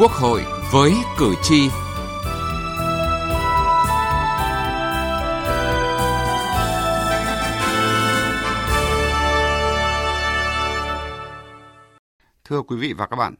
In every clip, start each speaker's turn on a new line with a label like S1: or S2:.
S1: Quốc hội với cử tri. Thưa quý vị và các bạn,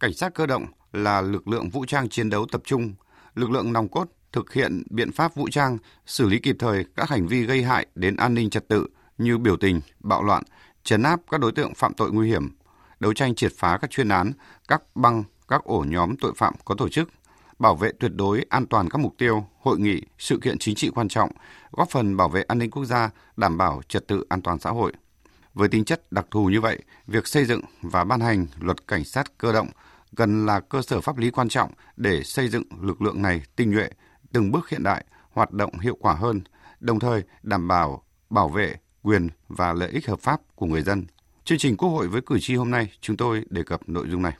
S1: cảnh sát cơ động là lực lượng vũ trang chiến đấu tập trung, lực lượng nòng cốt thực hiện biện pháp vũ trang, xử lý kịp thời các hành vi gây hại đến an ninh trật tự như biểu tình, bạo loạn, chấn áp các đối tượng phạm tội nguy hiểm, đấu tranh triệt phá các chuyên án, các băng, các ổ nhóm tội phạm có tổ chức, bảo vệ tuyệt đối an toàn các mục tiêu, hội nghị, sự kiện chính trị quan trọng, góp phần bảo vệ an ninh quốc gia, đảm bảo trật tự an toàn xã hội. Với tính chất đặc thù như vậy, việc xây dựng và ban hành luật cảnh sát cơ động cần là cơ sở pháp lý quan trọng để xây dựng lực lượng này tinh nhuệ, từng bước hiện đại, hoạt động hiệu quả hơn, đồng thời đảm bảo bảo vệ quyền và lợi ích hợp pháp của người dân. Chương trình Quốc hội với cử tri hôm nay chúng tôi đề cập nội dung này.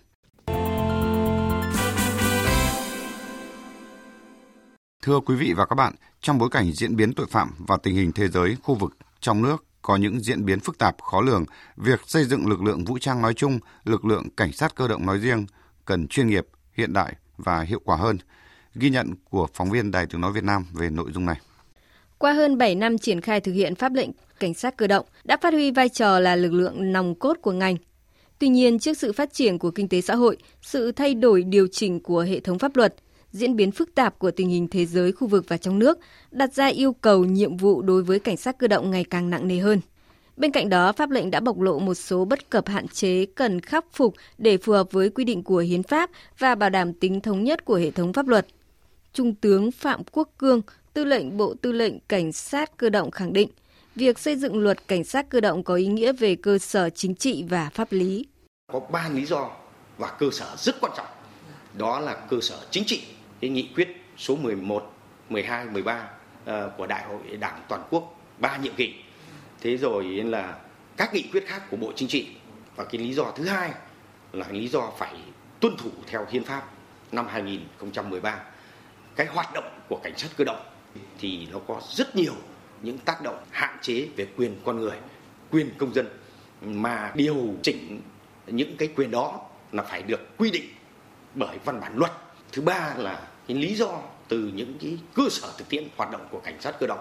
S1: Thưa quý vị và các bạn, trong bối cảnh diễn biến tội phạm và tình hình thế giới, khu vực, trong nước có những diễn biến phức tạp khó lường, việc xây dựng lực lượng vũ trang nói chung, lực lượng cảnh sát cơ động nói riêng cần chuyên nghiệp, hiện đại và hiệu quả hơn. Ghi nhận của phóng viên Đài Tiếng Nói Việt Nam về nội dung này.
S2: Qua hơn 7 năm triển khai thực hiện pháp lệnh cảnh sát cơ động đã phát huy vai trò là lực lượng nòng cốt của ngành. Tuy nhiên, trước sự phát triển của kinh tế xã hội, sự thay đổi điều chỉnh của hệ thống pháp luật, diễn biến phức tạp của tình hình thế giới, khu vực và trong nước đặt ra yêu cầu nhiệm vụ đối với cảnh sát cơ động ngày càng nặng nề hơn. Bên cạnh đó, pháp lệnh đã bộc lộ một số bất cập hạn chế cần khắc phục để phù hợp với quy định của hiến pháp và bảo đảm tính thống nhất của hệ thống pháp luật. Trung tướng Phạm Quốc Cương, Tư lệnh Bộ Tư lệnh Cảnh sát cơ động khẳng định, việc xây dựng luật cảnh sát cơ động có ý nghĩa về cơ sở chính trị và pháp lý.
S3: Có ba lý do và cơ sở rất quan trọng. Đó là cơ sở chính trị, cái nghị quyết số 11, 12, 13 của Đại hội Đảng toàn quốc ba nhiệm kỳ. Thế rồi là các nghị quyết khác của Bộ Chính trị. Và cái lý do thứ hai là lý do phải tuân thủ theo hiến pháp năm 2013. Cái hoạt động của cảnh sát cơ động thì nó có rất nhiều những tác động hạn chế về quyền con người, quyền công dân mà điều chỉnh những cái quyền đó là phải được quy định bởi văn bản luật. Thứ ba là cái lý do từ những cái cơ sở thực tiễn hoạt động của cảnh sát cơ động.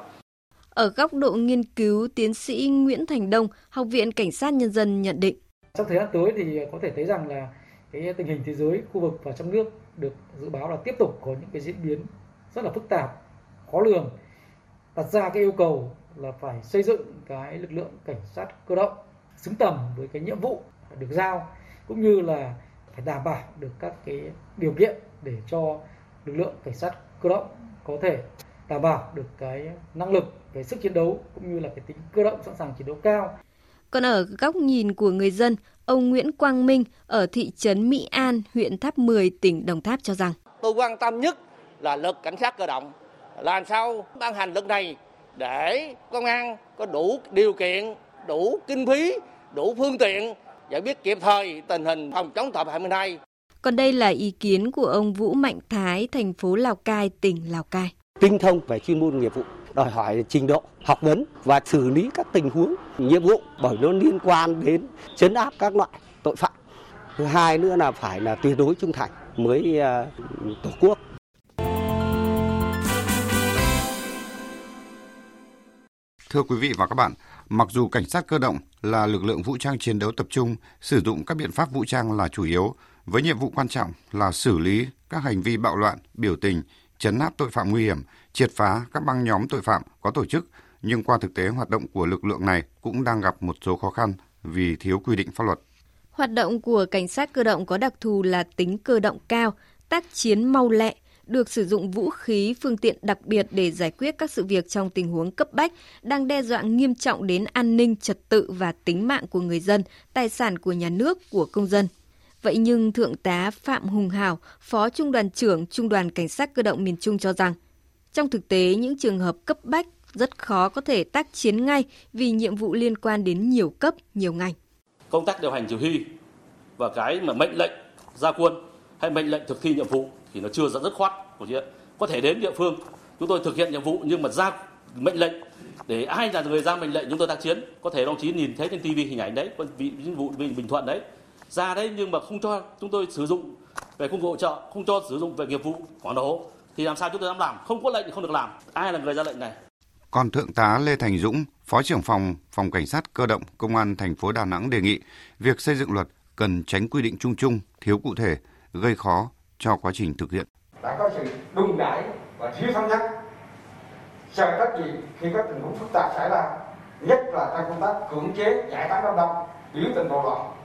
S2: Ở góc độ nghiên cứu, tiến sĩ Nguyễn Thành Đông, Học viện Cảnh sát Nhân dân nhận định.
S4: Trong thời gian tới thì có thể thấy rằng là cái tình hình thế giới, khu vực và trong nước được dự báo là tiếp tục có những cái diễn biến rất là phức tạp, khó lường đặt ra cái yêu cầu là phải xây dựng cái lực lượng cảnh sát cơ động xứng tầm với cái nhiệm vụ được giao cũng như là phải đảm bảo được các cái điều kiện để cho lực lượng cảnh sát cơ động có thể đảm bảo được cái năng lực, cái sức chiến đấu cũng như là cái tính cơ động sẵn sàng chiến đấu cao.
S2: Còn ở góc nhìn của người dân, ông Nguyễn Quang Minh ở thị trấn Mỹ An, huyện Tháp 10, tỉnh Đồng Tháp cho rằng
S5: Tôi quan tâm nhất là luật cảnh sát cơ động làm sao ban hành luật này để công an có đủ điều kiện, đủ kinh phí, đủ phương tiện giải quyết kịp thời tình hình phòng chống tội phạm hiện nay.
S2: Còn đây là ý kiến của ông Vũ Mạnh Thái, thành phố Lào Cai, tỉnh Lào Cai.
S6: Tinh thông về chuyên môn nghiệp vụ, đòi hỏi trình độ học vấn và xử lý các tình huống nhiệm vụ bởi nó liên quan đến chấn áp các loại tội phạm. Thứ hai nữa là phải là tuyệt đối trung thành với Tổ quốc.
S1: Thưa quý vị và các bạn, mặc dù cảnh sát cơ động là lực lượng vũ trang chiến đấu tập trung, sử dụng các biện pháp vũ trang là chủ yếu, với nhiệm vụ quan trọng là xử lý các hành vi bạo loạn, biểu tình, chấn áp tội phạm nguy hiểm, triệt phá các băng nhóm tội phạm có tổ chức, nhưng qua thực tế hoạt động của lực lượng này cũng đang gặp một số khó khăn vì thiếu quy định pháp luật.
S2: Hoạt động của cảnh sát cơ động có đặc thù là tính cơ động cao, tác chiến mau lẹ, được sử dụng vũ khí, phương tiện đặc biệt để giải quyết các sự việc trong tình huống cấp bách đang đe dọa nghiêm trọng đến an ninh, trật tự và tính mạng của người dân, tài sản của nhà nước, của công dân. Vậy nhưng Thượng tá Phạm Hùng Hào, Phó Trung đoàn trưởng Trung đoàn Cảnh sát cơ động miền Trung cho rằng, trong thực tế những trường hợp cấp bách rất khó có thể tác chiến ngay vì nhiệm vụ liên quan đến nhiều cấp, nhiều ngành.
S7: Công tác điều hành chỉ huy và cái mà mệnh lệnh ra quân hay mệnh lệnh thực thi nhiệm vụ thì nó chưa rất dứt khoát của chị có thể đến địa phương chúng tôi thực hiện nhiệm vụ nhưng mà ra mệnh lệnh để ai là người ra mệnh lệnh chúng tôi tác chiến có thể đồng chí nhìn thấy trên tivi hình ảnh đấy vị vụ bình thuận đấy ra đấy nhưng mà không cho chúng tôi sử dụng về công cụ hỗ trợ, không cho sử dụng về nghiệp vụ pháo nổ thì làm sao chúng tôi dám làm? Không có lệnh thì không được làm. Ai là người ra lệnh này?
S1: Còn Thượng tá Lê Thành Dũng, Phó trưởng phòng Phòng Cảnh sát Cơ động Công an thành phố Đà Nẵng đề nghị việc xây dựng luật cần tránh quy định chung chung, thiếu cụ thể, gây khó cho quá trình thực hiện.
S8: Đã có sự đùng đẩy và thiếu thống nhất. Sợ trách gì khi có tình huống phức tạp xảy ra, nhất là trong công tác cưỡng chế giải tán đám đông, biểu tình bạo loạn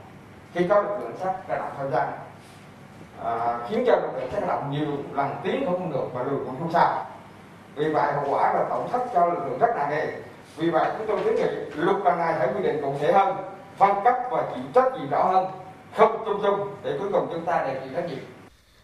S8: khi có lực lượng sát cơ động tham gia. À, khiến cho lực lượng sát cơ động nhiều lần tiến không được và lùi cũng không sao vì vậy hậu quả là tổn thất cho lực lượng rất nặng nề. Vì vậy chúng tôi kiến nghị luật lần này phải quy định cụ thể hơn phân cấp và chịu trách nhiệm rõ hơn không chung chung để cuối cùng chúng ta đều chịu trách nhiệm.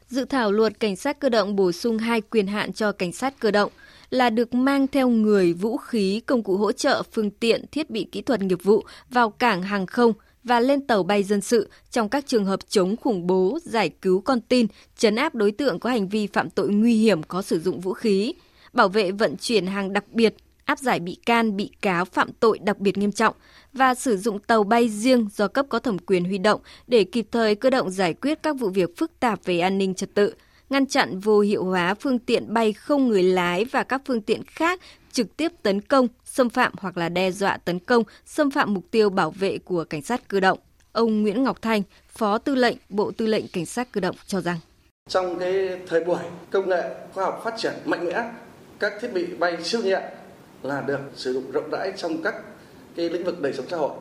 S2: Dự thảo luật cảnh sát cơ động bổ sung hai quyền hạn cho cảnh sát cơ động là được mang theo người, vũ khí, công cụ hỗ trợ, phương tiện, thiết bị kỹ thuật nghiệp vụ vào cảng hàng không và lên tàu bay dân sự trong các trường hợp chống khủng bố, giải cứu con tin, chấn áp đối tượng có hành vi phạm tội nguy hiểm có sử dụng vũ khí, bảo vệ vận chuyển hàng đặc biệt, áp giải bị can, bị cáo phạm tội đặc biệt nghiêm trọng và sử dụng tàu bay riêng do cấp có thẩm quyền huy động để kịp thời cơ động giải quyết các vụ việc phức tạp về an ninh trật tự, ngăn chặn vô hiệu hóa phương tiện bay không người lái và các phương tiện khác trực tiếp tấn công, xâm phạm hoặc là đe dọa tấn công, xâm phạm mục tiêu bảo vệ của cảnh sát cơ động. Ông Nguyễn Ngọc Thanh, Phó Tư lệnh Bộ Tư lệnh Cảnh sát cơ động cho rằng
S9: trong cái thời buổi công nghệ khoa học phát triển mạnh mẽ, các thiết bị bay siêu nhẹ là được sử dụng rộng rãi trong các cái lĩnh vực đời sống xã hội.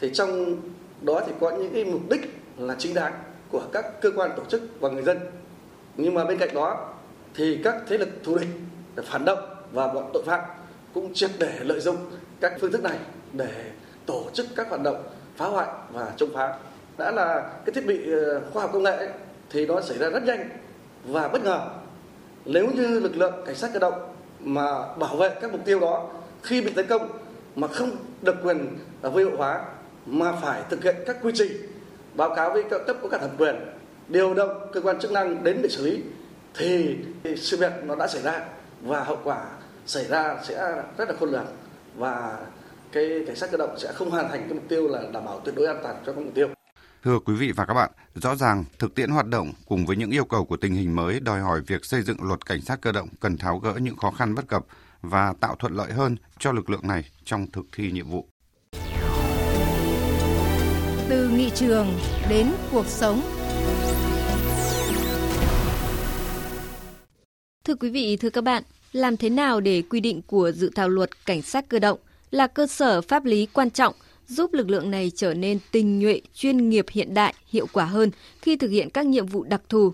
S9: Thì trong đó thì có những cái mục đích là chính đáng của các cơ quan tổ chức và người dân. Nhưng mà bên cạnh đó thì các thế lực thù địch phản động và bọn tội phạm cũng triệt để lợi dụng các phương thức này để tổ chức các hoạt động phá hoại và chống phá. Đã là cái thiết bị ờ, khoa học công nghệ ấy, thì nó xảy ra rất nhanh và bất ngờ. Nếu như lực lượng cảnh sát cơ động mà bảo vệ các mục tiêu đó khi bị tấn công mà không được quyền vô hiệu hóa mà phải thực hiện các quy trình báo cáo với các cấp có cả thẩm quyền điều động cơ quan chức năng đến để xử lý thì sự việc nó đã xảy ra và hậu quả xảy ra sẽ rất là khôn lường và cái cảnh sát cơ động sẽ không hoàn thành cái mục tiêu là đảm bảo tuyệt đối an toàn cho các mục tiêu.
S1: Thưa quý vị và các bạn, rõ ràng thực tiễn hoạt động cùng với những yêu cầu của tình hình mới đòi hỏi việc xây dựng luật cảnh sát cơ động cần tháo gỡ những khó khăn bất cập và tạo thuận lợi hơn cho lực lượng này trong thực thi nhiệm vụ.
S10: Từ nghị trường đến cuộc sống.
S2: Thưa quý vị, thưa các bạn, làm thế nào để quy định của dự thảo luật cảnh sát cơ động là cơ sở pháp lý quan trọng giúp lực lượng này trở nên tinh nhuệ, chuyên nghiệp hiện đại, hiệu quả hơn khi thực hiện các nhiệm vụ đặc thù.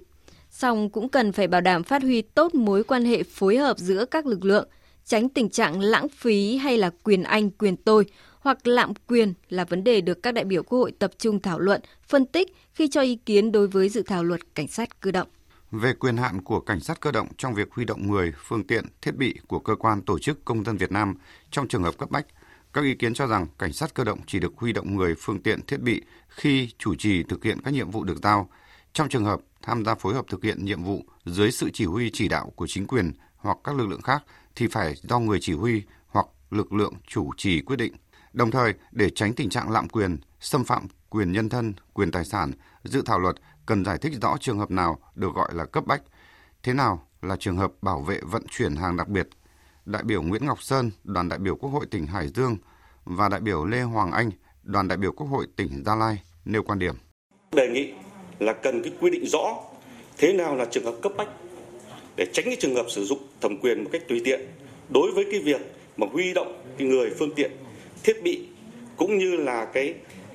S2: Song cũng cần phải bảo đảm phát huy tốt mối quan hệ phối hợp giữa các lực lượng, tránh tình trạng lãng phí hay là quyền anh quyền tôi hoặc lạm quyền là vấn đề được các đại biểu Quốc hội tập trung thảo luận, phân tích khi cho ý kiến đối với dự thảo luật cảnh sát cơ động
S1: về quyền hạn của cảnh sát cơ động trong việc huy động người, phương tiện, thiết bị của cơ quan tổ chức công dân Việt Nam trong trường hợp cấp bách. Các ý kiến cho rằng cảnh sát cơ động chỉ được huy động người, phương tiện, thiết bị khi chủ trì thực hiện các nhiệm vụ được giao. Trong trường hợp tham gia phối hợp thực hiện nhiệm vụ dưới sự chỉ huy chỉ đạo của chính quyền hoặc các lực lượng khác thì phải do người chỉ huy hoặc lực lượng chủ trì quyết định. Đồng thời, để tránh tình trạng lạm quyền, xâm phạm quyền nhân thân, quyền tài sản, dự thảo luật cần giải thích rõ trường hợp nào được gọi là cấp bách, thế nào là trường hợp bảo vệ vận chuyển hàng đặc biệt. Đại biểu Nguyễn Ngọc Sơn, đoàn đại biểu Quốc hội tỉnh Hải Dương và đại biểu Lê Hoàng Anh, đoàn đại biểu Quốc hội tỉnh Gia Lai nêu quan điểm.
S11: Đề nghị là cần cái quy định rõ thế nào là trường hợp cấp bách để tránh cái trường hợp sử dụng thẩm quyền một cách tùy tiện đối với cái việc mà huy động cái người phương tiện thiết bị cũng như là cái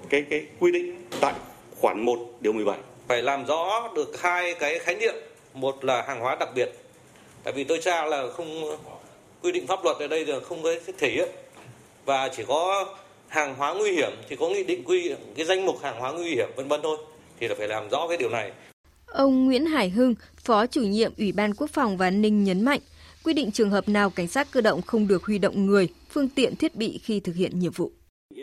S11: cái cái quy định tại khoản 1 điều 17
S12: phải làm rõ được hai cái khái niệm. Một là hàng hóa đặc biệt. Tại vì tôi cho là không quy định pháp luật ở đây là không có thể hiện. Và chỉ có hàng hóa nguy hiểm thì có nghị định quy cái danh mục hàng hóa nguy hiểm vân vân thôi. Thì là phải làm rõ cái điều này.
S2: Ông Nguyễn Hải Hưng, Phó chủ nhiệm Ủy ban Quốc phòng và An ninh nhấn mạnh, quy định trường hợp nào cảnh sát cơ động không được huy động người, phương tiện thiết bị khi thực hiện nhiệm vụ.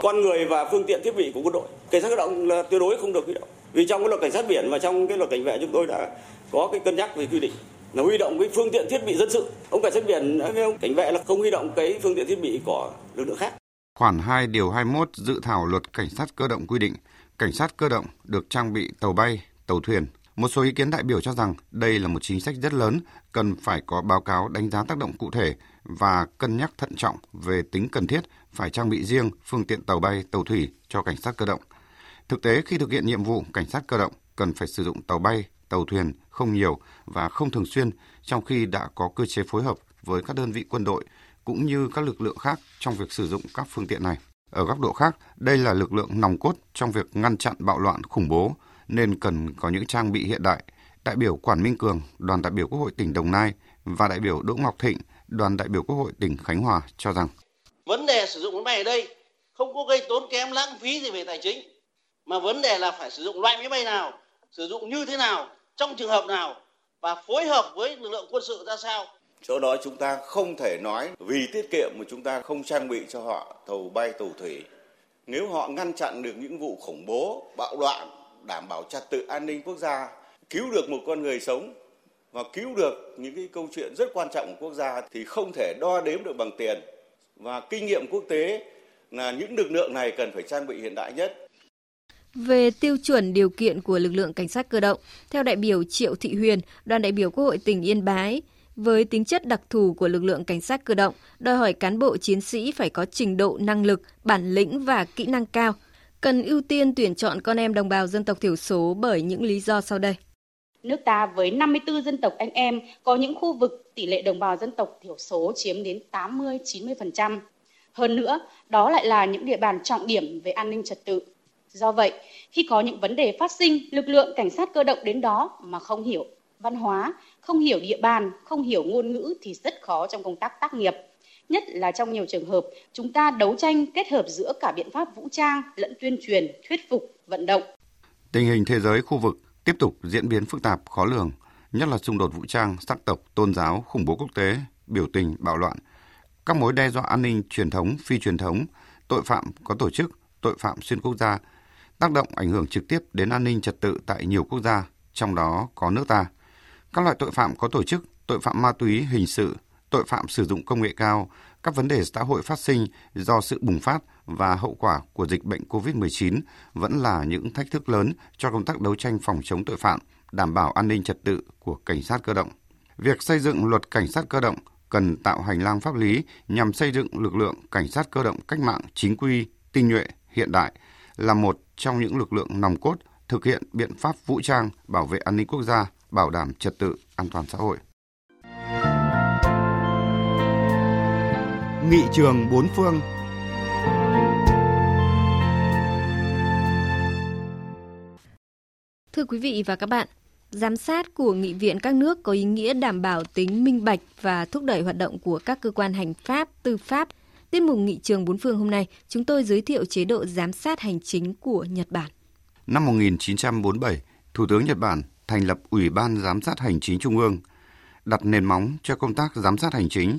S11: Con người và phương tiện thiết bị của quân đội, cảnh sát cơ động là tuyệt đối không được huy động. Vì trong cái luật cảnh sát biển và trong cái luật cảnh vệ chúng tôi đã có cái cân nhắc về quy định là huy động cái phương tiện thiết bị dân sự. Ông cảnh sát biển với ông cảnh vệ là không huy động cái phương tiện thiết bị của lực lượng khác.
S1: Khoản 2 điều 21 dự thảo luật cảnh sát cơ động quy định cảnh sát cơ động được trang bị tàu bay, tàu thuyền một số ý kiến đại biểu cho rằng đây là một chính sách rất lớn, cần phải có báo cáo đánh giá tác động cụ thể và cân nhắc thận trọng về tính cần thiết phải trang bị riêng phương tiện tàu bay, tàu thủy cho cảnh sát cơ động. Thực tế khi thực hiện nhiệm vụ, cảnh sát cơ động cần phải sử dụng tàu bay, tàu thuyền không nhiều và không thường xuyên, trong khi đã có cơ chế phối hợp với các đơn vị quân đội cũng như các lực lượng khác trong việc sử dụng các phương tiện này. Ở góc độ khác, đây là lực lượng nòng cốt trong việc ngăn chặn bạo loạn khủng bố, nên cần có những trang bị hiện đại. Đại biểu Quản Minh Cường, đoàn đại biểu Quốc hội tỉnh Đồng Nai và đại biểu Đỗ Ngọc Thịnh, đoàn đại biểu Quốc hội tỉnh Khánh Hòa cho rằng
S13: vấn đề sử dụng máy bay ở đây không có gây tốn kém lãng phí gì về tài chính mà vấn đề là phải sử dụng loại máy bay nào sử dụng như thế nào trong trường hợp nào và phối hợp với lực lượng quân sự ra sao
S14: chỗ đó chúng ta không thể nói vì tiết kiệm mà chúng ta không trang bị cho họ tàu bay tàu thủy nếu họ ngăn chặn được những vụ khủng bố bạo loạn đảm bảo trật tự an ninh quốc gia cứu được một con người sống và cứu được những cái câu chuyện rất quan trọng của quốc gia thì không thể đo đếm được bằng tiền. Và kinh nghiệm quốc tế là những lực lượng này cần phải trang bị hiện đại nhất.
S2: Về tiêu chuẩn điều kiện của lực lượng cảnh sát cơ động, theo đại biểu Triệu Thị Huyền, đoàn đại biểu Quốc hội tỉnh Yên Bái, với tính chất đặc thù của lực lượng cảnh sát cơ động, đòi hỏi cán bộ chiến sĩ phải có trình độ năng lực, bản lĩnh và kỹ năng cao, cần ưu tiên tuyển chọn con em đồng bào dân tộc thiểu số bởi những lý do sau đây.
S15: Nước ta với 54 dân tộc anh em có những khu vực tỷ lệ đồng bào dân tộc thiểu số chiếm đến 80-90%. Hơn nữa, đó lại là những địa bàn trọng điểm về an ninh trật tự. Do vậy, khi có những vấn đề phát sinh, lực lượng cảnh sát cơ động đến đó mà không hiểu văn hóa, không hiểu địa bàn, không hiểu ngôn ngữ thì rất khó trong công tác tác nghiệp. Nhất là trong nhiều trường hợp, chúng ta đấu tranh kết hợp giữa cả biện pháp vũ trang lẫn tuyên truyền, thuyết phục, vận động.
S1: Tình hình thế giới khu vực tiếp tục diễn biến phức tạp, khó lường, nhất là xung đột vũ trang, sắc tộc, tôn giáo, khủng bố quốc tế, biểu tình, bạo loạn, các mối đe dọa an ninh truyền thống, phi truyền thống, tội phạm có tổ chức, tội phạm xuyên quốc gia, tác động ảnh hưởng trực tiếp đến an ninh trật tự tại nhiều quốc gia, trong đó có nước ta. Các loại tội phạm có tổ chức, tội phạm ma túy, hình sự, tội phạm sử dụng công nghệ cao, các vấn đề xã hội phát sinh do sự bùng phát và hậu quả của dịch bệnh COVID-19 vẫn là những thách thức lớn cho công tác đấu tranh phòng chống tội phạm, đảm bảo an ninh trật tự của cảnh sát cơ động. Việc xây dựng luật cảnh sát cơ động cần tạo hành lang pháp lý nhằm xây dựng lực lượng cảnh sát cơ động cách mạng chính quy, tinh nhuệ, hiện đại là một trong những lực lượng nòng cốt thực hiện biện pháp vũ trang bảo vệ an ninh quốc gia, bảo đảm trật tự an toàn xã hội.
S16: Nghị trường bốn phương
S2: Thưa quý vị và các bạn, giám sát của nghị viện các nước có ý nghĩa đảm bảo tính minh bạch và thúc đẩy hoạt động của các cơ quan hành pháp, tư pháp. Tiết mục nghị trường bốn phương hôm nay, chúng tôi giới thiệu chế độ giám sát hành chính của Nhật Bản.
S1: Năm 1947, Thủ tướng Nhật Bản thành lập Ủy ban Giám sát Hành chính Trung ương, đặt nền móng cho công tác giám sát hành chính.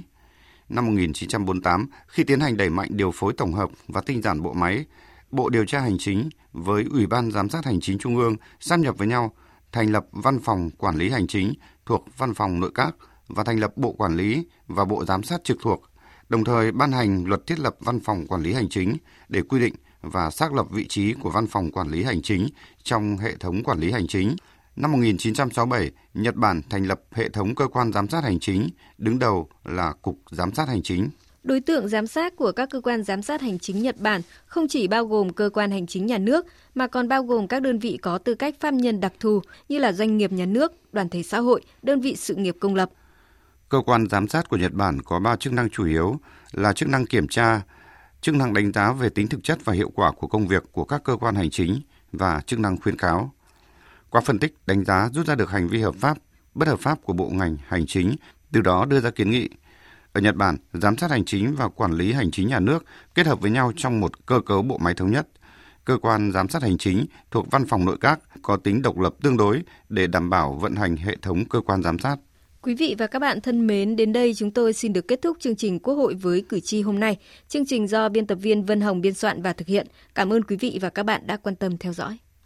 S1: Năm 1948, khi tiến hành đẩy mạnh điều phối tổng hợp và tinh giản bộ máy, Bộ Điều tra Hành chính với Ủy ban Giám sát Hành chính Trung ương sáp nhập với nhau, thành lập Văn phòng Quản lý Hành chính thuộc Văn phòng Nội các và thành lập Bộ Quản lý và Bộ Giám sát trực thuộc, đồng thời ban hành luật thiết lập Văn phòng Quản lý Hành chính để quy định và xác lập vị trí của Văn phòng Quản lý Hành chính trong hệ thống quản lý hành chính. Năm 1967, Nhật Bản thành lập hệ thống cơ quan giám sát hành chính, đứng đầu là Cục Giám sát Hành chính.
S2: Đối tượng giám sát của các cơ quan giám sát hành chính Nhật Bản không chỉ bao gồm cơ quan hành chính nhà nước mà còn bao gồm các đơn vị có tư cách pháp nhân đặc thù như là doanh nghiệp nhà nước, đoàn thể xã hội, đơn vị sự nghiệp công lập.
S1: Cơ quan giám sát của Nhật Bản có 3 chức năng chủ yếu là chức năng kiểm tra, chức năng đánh giá về tính thực chất và hiệu quả của công việc của các cơ quan hành chính và chức năng khuyến cáo. Qua phân tích, đánh giá rút ra được hành vi hợp pháp, bất hợp pháp của bộ ngành hành chính, từ đó đưa ra kiến nghị. Ở Nhật Bản, giám sát hành chính và quản lý hành chính nhà nước kết hợp với nhau trong một cơ cấu bộ máy thống nhất. Cơ quan giám sát hành chính thuộc văn phòng nội các có tính độc lập tương đối để đảm bảo vận hành hệ thống cơ quan giám sát.
S2: Quý vị và các bạn thân mến, đến đây chúng tôi xin được kết thúc chương trình Quốc hội với cử tri hôm nay. Chương trình do biên tập viên Vân Hồng biên soạn và thực hiện. Cảm ơn quý vị và các bạn đã quan tâm theo dõi.